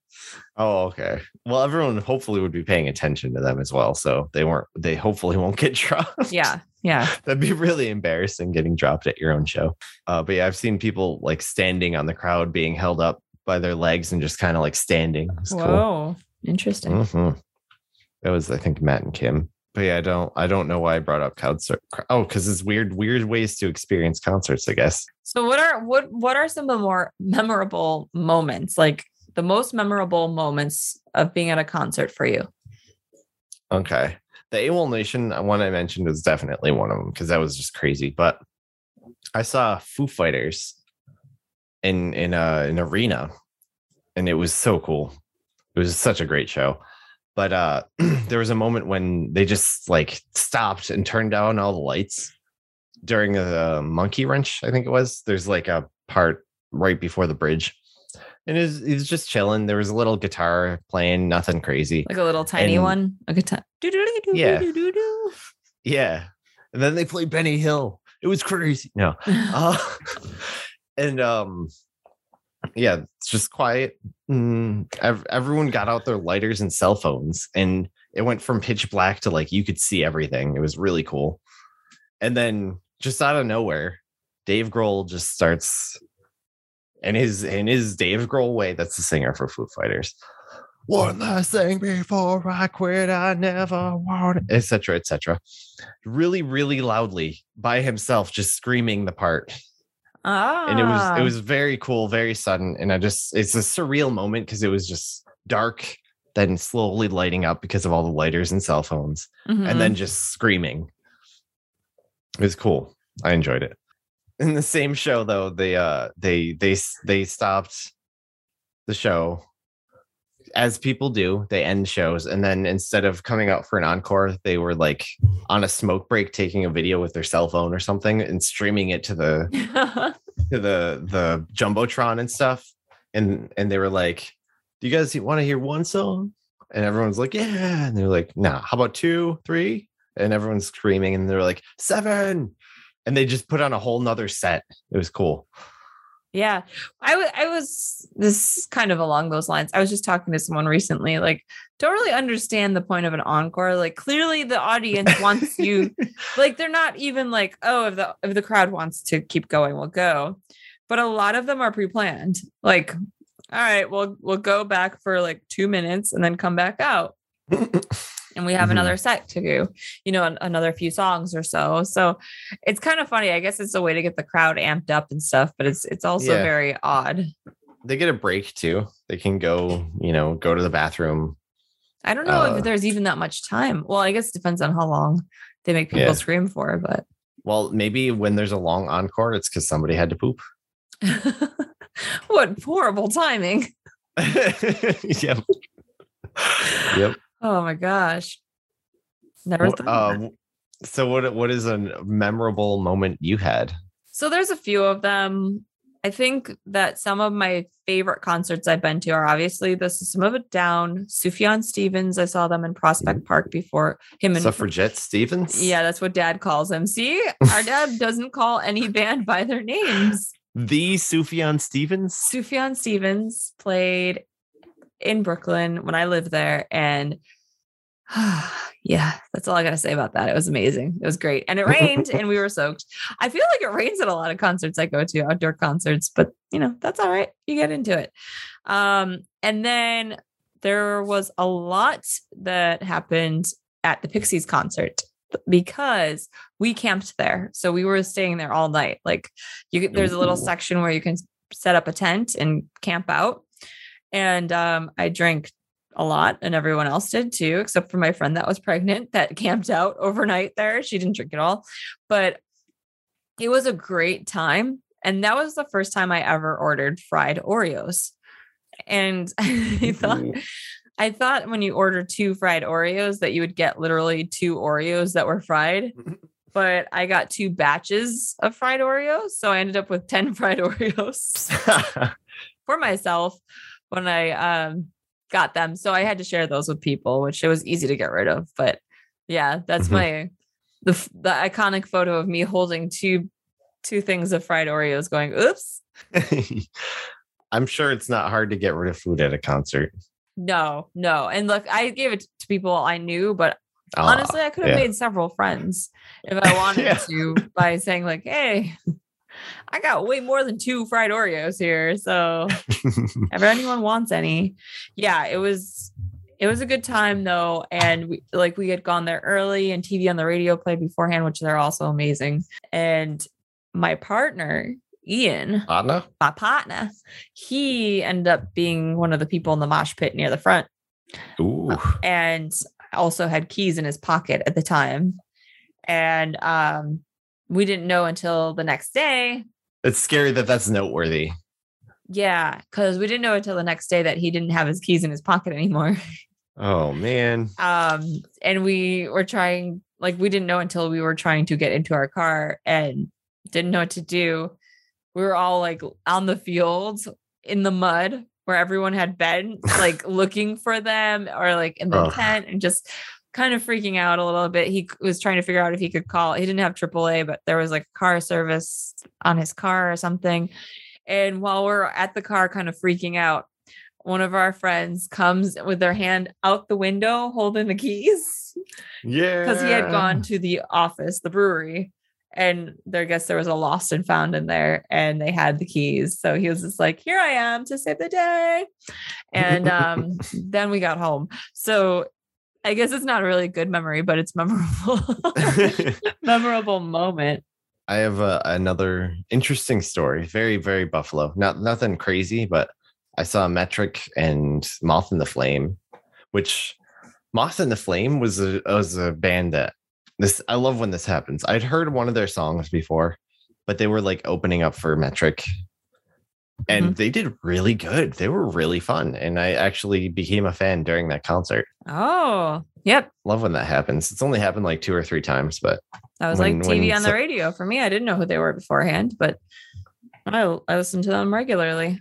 Speaker 1: Oh, okay. Well, everyone hopefully would be paying attention to them as well, so they weren't. They hopefully won't get dropped.
Speaker 2: Yeah. Yeah.
Speaker 1: that'd be really embarrassing getting dropped at your own show. Uh, but yeah, I've seen people like standing on the crowd, being held up by their legs and just kind of like standing. It's cool.
Speaker 2: Whoa. Interesting.
Speaker 1: Mhm. That was, I think, Matt and Kim. But yeah, I don't, I don't know why I brought up concert. Oh, because it's weird, weird ways to experience concerts. I guess.
Speaker 2: So what are what what are some of the more memorable moments? Like the most memorable moments of being at a concert for you?
Speaker 1: Okay. The AWOL Nation uh, one I mentioned was definitely one of them because that was just crazy. But I saw Foo Fighters in in a, an arena, and it was so cool. It was such a great show. But uh there was a moment when they just like stopped and turned down all the lights during the monkey wrench, I think it was. There's like a part right before the bridge. And it was, he was just chilling. There was a little guitar playing, nothing crazy.
Speaker 2: Like a little tiny
Speaker 1: And-
Speaker 2: one? A guitar.
Speaker 1: Yeah.
Speaker 2: Yeah.
Speaker 1: Yeah. And then they played Benny Hill. It was crazy. No. Uh, and um yeah, it's just quiet. Mm, ev- everyone got out their lighters and cell phones and it went from pitch black to like you could see everything. It was really cool. And then just out of nowhere, Dave Grohl just starts in his in his Dave Grohl way, that's the singer for Foo Fighters. One last thing before I quit, I never want etc. etc. Really, really loudly by himself, just screaming the part
Speaker 2: Ah.
Speaker 1: and it was it was very cool very sudden and i just it's a surreal moment because it was just dark then slowly lighting up because of all the lighters and cell phones
Speaker 2: Mhm.
Speaker 1: and then just screaming it was cool i enjoyed it in the same show though they uh they they they stopped the show, as people do, they end shows, and then instead of coming out for an encore, they were like on a smoke break, taking a video with their cell phone or something and streaming it to the to the the jumbotron and stuff. And and they were like, "Do you guys want to hear one song?" And everyone's like, "Yeah." And they're like, "Nah, how about two, three? And everyone's screaming, and they're like, seven. And they just put on a whole nother set. It was cool.
Speaker 2: Yeah. I wa- I was this kind of along those lines. I was just talking to someone recently, like, don't really understand the point of an encore. Like, clearly the audience wants you, like, they're not even like, oh, if the if the crowd wants to keep going, we'll go. But a lot of them are pre-planned. Like, all right, we'll we'll go back for like two minutes and then come back out. and we have
Speaker 1: Mhm.
Speaker 2: another set to do, you know, an- another few songs or so. So it's kind of funny. I guess it's a way to get the crowd amped up and stuff, but it's it's also
Speaker 1: Yeah.
Speaker 2: very odd.
Speaker 1: they get a break too. They can go, you know, go to the bathroom.
Speaker 2: I don't know
Speaker 1: Uh,
Speaker 2: if there's even that much time. Well, I guess it depends on how long they make people
Speaker 1: Yeah.
Speaker 2: scream for, but
Speaker 1: Well, maybe when there's a long encore, it's because somebody had to poop.
Speaker 2: what horrible timing.
Speaker 1: yep. Yep.
Speaker 2: Oh my gosh. Never thought
Speaker 1: uh, so what what is a memorable moment you had?
Speaker 2: So there's a few of them. I think that some of my favorite concerts I've been to are obviously the System of a Down, Sufjan Stevens. I saw them in Prospect Park before him and
Speaker 1: Suffragette Stevens?
Speaker 2: Yeah, that's what dad calls him. See, our dad doesn't call any band by their names.
Speaker 1: The Sufjan Stevens?
Speaker 2: Sufjan Stevens played in Brooklyn when I lived there. And yeah, that's all I got to say about that. It was amazing. It was great. And it rained and we were soaked. I feel like it rains at a lot of concerts I go to, outdoor concerts, but you know, that's all right. You get into it. Um, and then there was a lot that happened at the Pixies concert because we camped there. So we were staying there all night. Like you there's a little section where you can set up a tent and camp out. And um, I drank a lot, and everyone else did too, except for my friend that was pregnant that camped out overnight there. She didn't drink at all, but it was a great time. And that was the first time I ever ordered fried Oreos. And I thought, I thought when you order two fried Oreos that you would get literally two Oreos that were fried, but I got two batches of fried Oreos. So I ended up with 10 fried Oreos for myself when I um, got them. So I had to share those with people, which it was easy to get rid of. But yeah, that's
Speaker 1: Mhm.
Speaker 2: my the the iconic photo of me holding two two things of fried Oreos going, oops.
Speaker 1: I'm sure it's not hard to get rid of food at a concert.
Speaker 2: No, no. And look, I gave it to people I knew, but
Speaker 1: Ah,
Speaker 2: honestly, I could have
Speaker 1: yeah.
Speaker 2: made several friends if I wanted
Speaker 1: Yeah.
Speaker 2: to by saying, like, hey, I got way more than two fried Oreos here. So if anyone wants any, yeah, it was it was a good time though. And we like we had gone there early and TV on the radio played beforehand, which they're also amazing. And my partner, Ian,
Speaker 1: partner?
Speaker 2: my partner, he ended up being one of the people in the mosh pit near the front
Speaker 1: Ooh.
Speaker 2: and also had keys in his pocket at the time. And um, we didn't know until the next day.
Speaker 1: It's scary that that's noteworthy.
Speaker 2: Yeah, because we didn't know until the next day that he didn't have his keys in his pocket anymore.
Speaker 1: Oh man.
Speaker 2: Um, and we were trying, like, we didn't know until we were trying to get into our car and didn't know what to do. We were all like on the fields in the mud where everyone had been, like looking for them or like in the
Speaker 1: Ugh.
Speaker 2: tent and just kind of freaking out a little bit. He was trying to figure out if he could call. He didn't have AAA, but there was like car service on his car or something. And while we're at the car, kind of freaking out, one of our friends comes with their hand out the window holding the keys
Speaker 1: Yeah.
Speaker 2: because he had gone to the office, the brewery, and there I guess there was a lost and found in there, and they had the keys. So he was just like, "Here I am to save the day," and um, then we got home. So I guess it's not a really good memory, but it's memorable, memorable moment.
Speaker 1: I have uh, another interesting story. Very, very Buffalo. Not nothing crazy, but I saw Metric and Moth in the Flame, which Moth in the Flame was a was a band that this I love when this happens. I'd heard one of their songs before, but they were like opening up for Metric. Mm-hmm. and they did really good. They were really fun, and I actually became a fan during that concert.
Speaker 2: Oh, yep.
Speaker 1: Love when that happens. It's only happened like two or three times, but
Speaker 2: That was
Speaker 1: When-
Speaker 2: like TV
Speaker 1: when
Speaker 2: on the radio for me. I didn't know who they were beforehand, but I I listened to them regularly.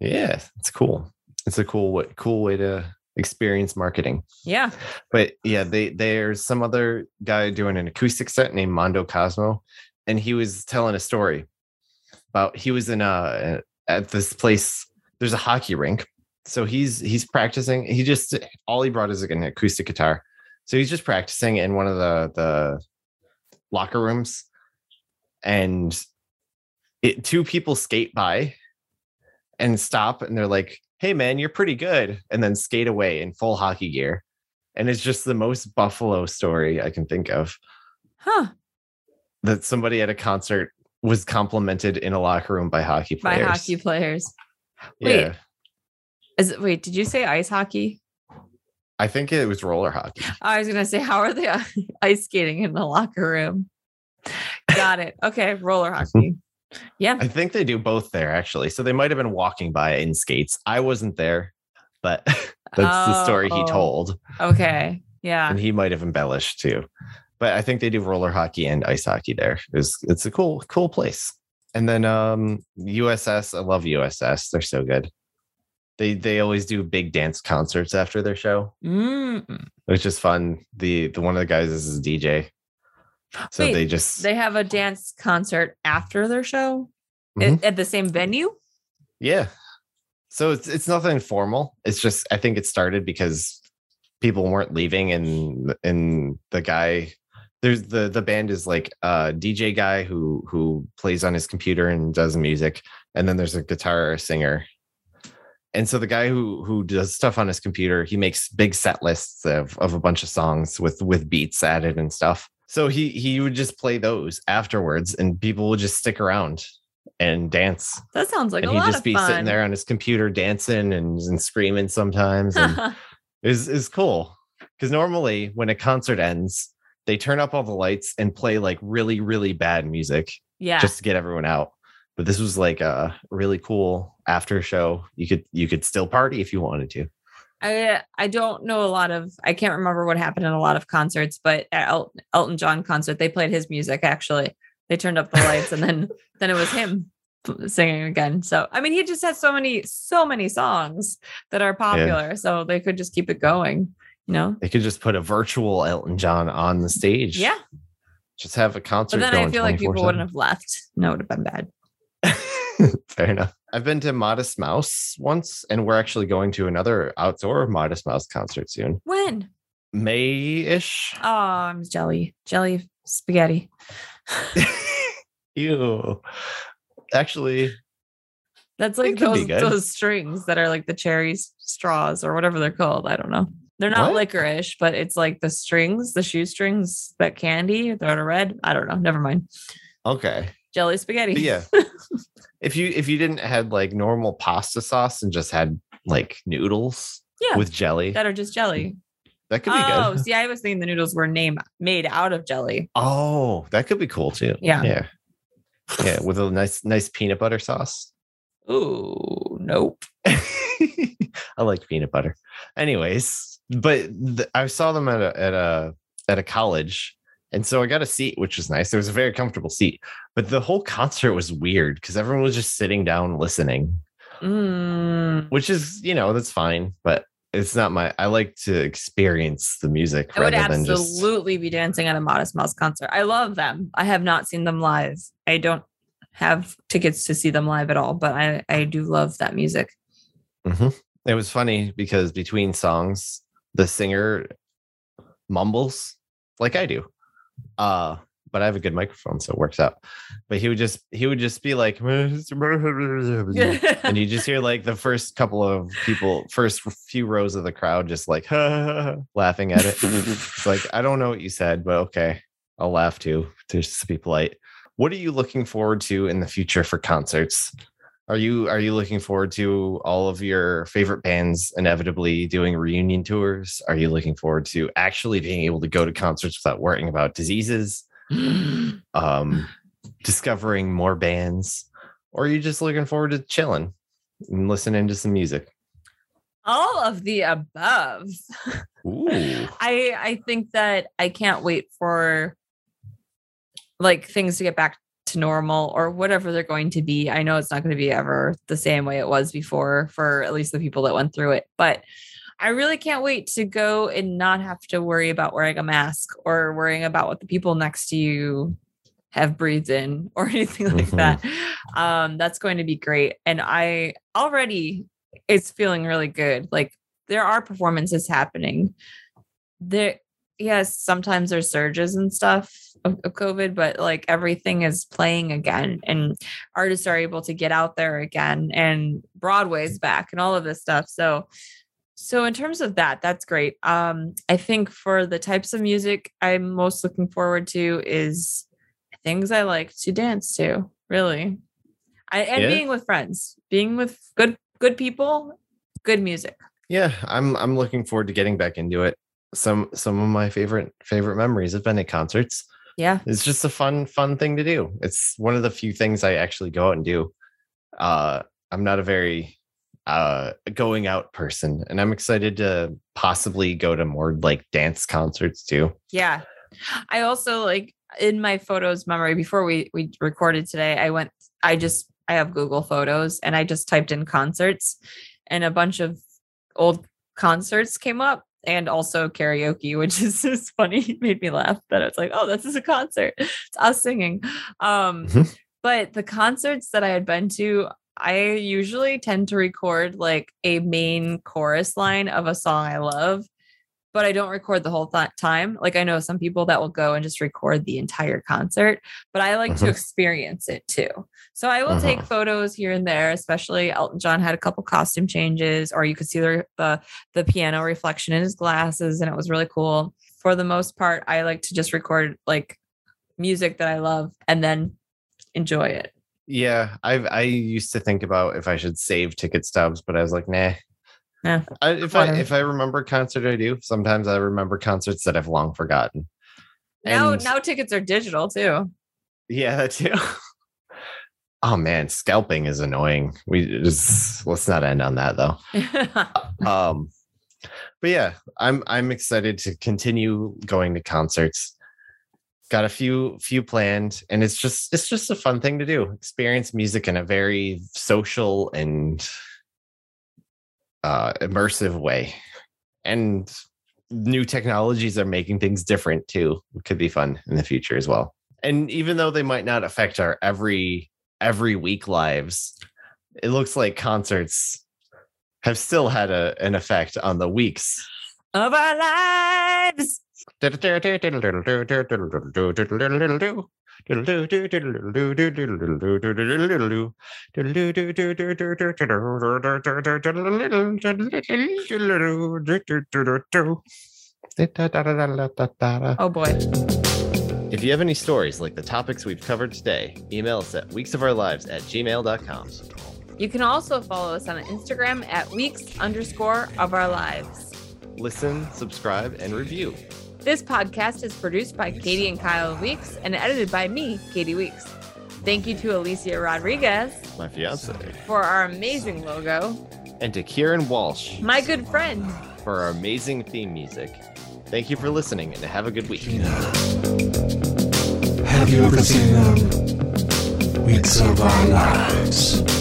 Speaker 1: yeah, it's cool. It's a cool way, cool way to experience marketing.
Speaker 2: Yeah.
Speaker 1: But yeah, they there's some other guy doing an acoustic set named Mondo Cosmo, and he was telling a story about he was in a at this place. There's a hockey rink, so he's he's practicing. He just all he brought is like an acoustic guitar, so he's just practicing in one of the the locker rooms, and it, two people skate by and stop, and they're like, "Hey man, you're pretty good," and then skate away in full hockey gear and it's just the most buffalo story i can think of
Speaker 2: Huh.
Speaker 1: that somebody at a concert was complimented in a locker room by hockey players.
Speaker 2: By hockey players. Wait.
Speaker 1: yeah
Speaker 2: Is it wait, did you say ice hockey?
Speaker 1: i think it was roller hockey
Speaker 2: I was gonna say, how are they uh, ice skating in the locker room? Got it. Okay, roller hockey. Yeah.
Speaker 1: i think they do both there actually so they might have been walking by in skates i wasn't there but that's the story he
Speaker 2: Oh.
Speaker 1: told
Speaker 2: Okay. Yeah.
Speaker 1: and he might have embellished too but i think they do roller hockey and ice hockey there. It's, it's a cool cool place. And then um uss i love uss they're so good. They they always do big dance concerts after their show.
Speaker 2: Mm.
Speaker 1: which is fun. The the one of the guys is dj so
Speaker 2: Wait,
Speaker 1: they just
Speaker 2: They have a dance concert after their show?
Speaker 1: Mhm.
Speaker 2: at, at the same venue.
Speaker 1: yeah. So it's it's nothing formal. It's just i think it started because people weren't leaving and and the guy there's the the band is like a dj guy who who plays on his computer and does music and then there's a guitar singer. And so the guy who who does stuff on his computer he makes big set lists of of a bunch of songs with with beats added and stuff. So he he would just play those afterwards and people would just stick around and dance.
Speaker 2: That sounds like
Speaker 1: and
Speaker 2: a
Speaker 1: he'd
Speaker 2: lot
Speaker 1: just be
Speaker 2: fun.
Speaker 1: sitting there on his computer dancing and, and screaming sometimes and is is cool. Because normally when a concert ends they turn up all the lights and play like really really bad music
Speaker 2: yeah.
Speaker 1: just to get everyone out but this was like a really cool after show you could you could still party if you wanted to
Speaker 2: I I don't know a lot of I can't remember what happened in a lot of concerts, but at El- Elton John concert they played his music actually. They turned up the lights and then then it was him singing again. So I mean he just has so many so many songs that are popular, so they could just keep it going, you know.
Speaker 1: they could just put a virtual elton john on the stage
Speaker 2: Yeah,
Speaker 1: just have a concert
Speaker 2: but then I feel like people wouldn't have left. No, it would have been bad.
Speaker 1: Fair enough. I've been to Modest Mouse once, and we're actually going to another outdoor Modest Mouse concert soon.
Speaker 2: When?
Speaker 1: May ish.
Speaker 2: Oh, I'm jelly, jelly spaghetti.
Speaker 1: Ew. Actually,
Speaker 2: That's like
Speaker 1: It could be
Speaker 2: those those strings that are like the cherry straws or whatever they're called. I don't know. They're not
Speaker 1: What?
Speaker 2: licorice, but it's like the strings, the shoestrings, that candy. They're red. I don't know. Never mind.
Speaker 1: okay.
Speaker 2: Jelly spaghetti.
Speaker 1: But yeah. if you if you didn't had like normal pasta sauce and just had like noodles
Speaker 2: Yeah.
Speaker 1: with jelly,
Speaker 2: that are just jelly.
Speaker 1: that could be
Speaker 2: Oh,
Speaker 1: good.
Speaker 2: see, I was thinking the noodles were name made out of jelly.
Speaker 1: Oh, that could be cool too.
Speaker 2: Yeah.
Speaker 1: Yeah. Yeah, with a nice nice peanut butter sauce.
Speaker 2: Ooh, nope.
Speaker 1: I like peanut butter. Anyways, but th- I saw them at a at a at a college, and so I got a seat, which was nice. It was a very comfortable seat, but the whole concert was weird because everyone was just sitting down listening,
Speaker 2: Mm.
Speaker 1: which is you know that's fine, but it's not my. I like to experience the music
Speaker 2: I would
Speaker 1: rather than just.
Speaker 2: absolutely be dancing at a Modest Mouse concert. I love them. I have not seen them live. I don't have tickets to see them live at all, but I, I do love that music.
Speaker 1: Mhm. It was funny because between songs, the singer mumbles like I do. Uh, but I have a good microphone, so it works out. But he would just he would just be like, and you just hear like the first couple of people, first few rows of the crowd, just like laughing at it. It's like I don't know what you said, but okay, I'll laugh too, just to be polite. What are you looking forward to in the future for concerts? Are you are you looking forward to all of your favorite bands inevitably doing reunion tours? Are you looking forward to actually being able to go to concerts without worrying about diseases? Um, discovering more bands? or are you just looking forward to chilling and listening to some music?
Speaker 2: All of the above.
Speaker 1: Ooh.
Speaker 2: I I think that I can't wait for like things to get back to normal or whatever they're going to be. I know it's not going to be ever the same way it was before for at least the people that went through it, but I really can't wait to go and not have to worry about wearing a mask or worrying about what the people next to you have breathed in or anything like
Speaker 1: Mhm.
Speaker 2: that. Um, that's going to be great. And I already it's feeling really good. Like there are performances happening. There yes, sometimes there's surges and stuff of, of COVID, but like everything is playing again and artists are able to get out there again and Broadway's back and all of this stuff. So so in terms of that, that's great. Um, I think for the types of music I'm most looking forward to is things I like to dance to, really. I and
Speaker 1: Yeah.
Speaker 2: being with friends, being with good good people, good music.
Speaker 1: Yeah, I'm I'm looking forward to getting back into it. Some some of my favorite favorite memories have been at concerts.
Speaker 2: Yeah.
Speaker 1: It's just a fun fun thing to do. It's one of the few things I actually go out and do. Uh I'm not a very uh going out person and I'm excited to possibly go to more like dance concerts too.
Speaker 2: Yeah. I also like in my photos memory before we we recorded today, I went I just I have Google Photos and I just typed in concerts and a bunch of old concerts came up and also karaoke, which is just funny. It made me laugh that it's like, oh, this is a concert. It's us singing. Um,
Speaker 1: Mhm.
Speaker 2: but the concerts that I had been to, I usually tend to record like a main chorus line of a song I love but I don't record the whole th- time. Like I know some people that will go and just record the entire concert, but I like to
Speaker 1: Mhm.
Speaker 2: experience it too. So I will take
Speaker 1: Mhm.
Speaker 2: photos here and there, especially Elton John had a couple costume changes, or you could see the, the the piano reflection in his glasses, and it was really cool. For the most part, I like to just record like music that I love and then enjoy it.
Speaker 1: Yeah, I've I used to think about if I should save ticket stubs, but I was like, nah.
Speaker 2: Yeah,
Speaker 1: I, if I if I remember a concert, I do. Sometimes I remember concerts that I've long forgotten.
Speaker 2: Now
Speaker 1: And-
Speaker 2: now tickets are digital too.
Speaker 1: Yeah, that too. oh man, scalping is annoying. We just let's not end on that though. Um, but yeah, I'm I'm excited to continue going to concerts. Got a few few planned, and it's just it's just a fun thing to do. Experience music in a very social and uh, immersive way, and new technologies are making things different too. It could be fun in the future as well. And even though they might not affect our every every week lives, it looks like concerts have still had a, an effect on the weeks.
Speaker 2: of our lives. Oh boy.
Speaker 1: If you have any stories like the topics we've covered today, email us at weeksofourlives at gmail.com.
Speaker 2: You can also follow us on Instagram at weeks underscore of our lives.
Speaker 1: Listen, subscribe, and review.
Speaker 2: This podcast is produced by Katie and Kyle Weeks and edited by me, Katie Weeks. Thank you to Alicia Rodriguez
Speaker 1: My fiance.
Speaker 2: for our amazing logo,
Speaker 1: And to Kieran Walsh
Speaker 2: my good friend.
Speaker 1: for our amazing theme music. Thank you for listening and have a good week.
Speaker 3: Gina. Have you ever seen them? Weeks of our lives.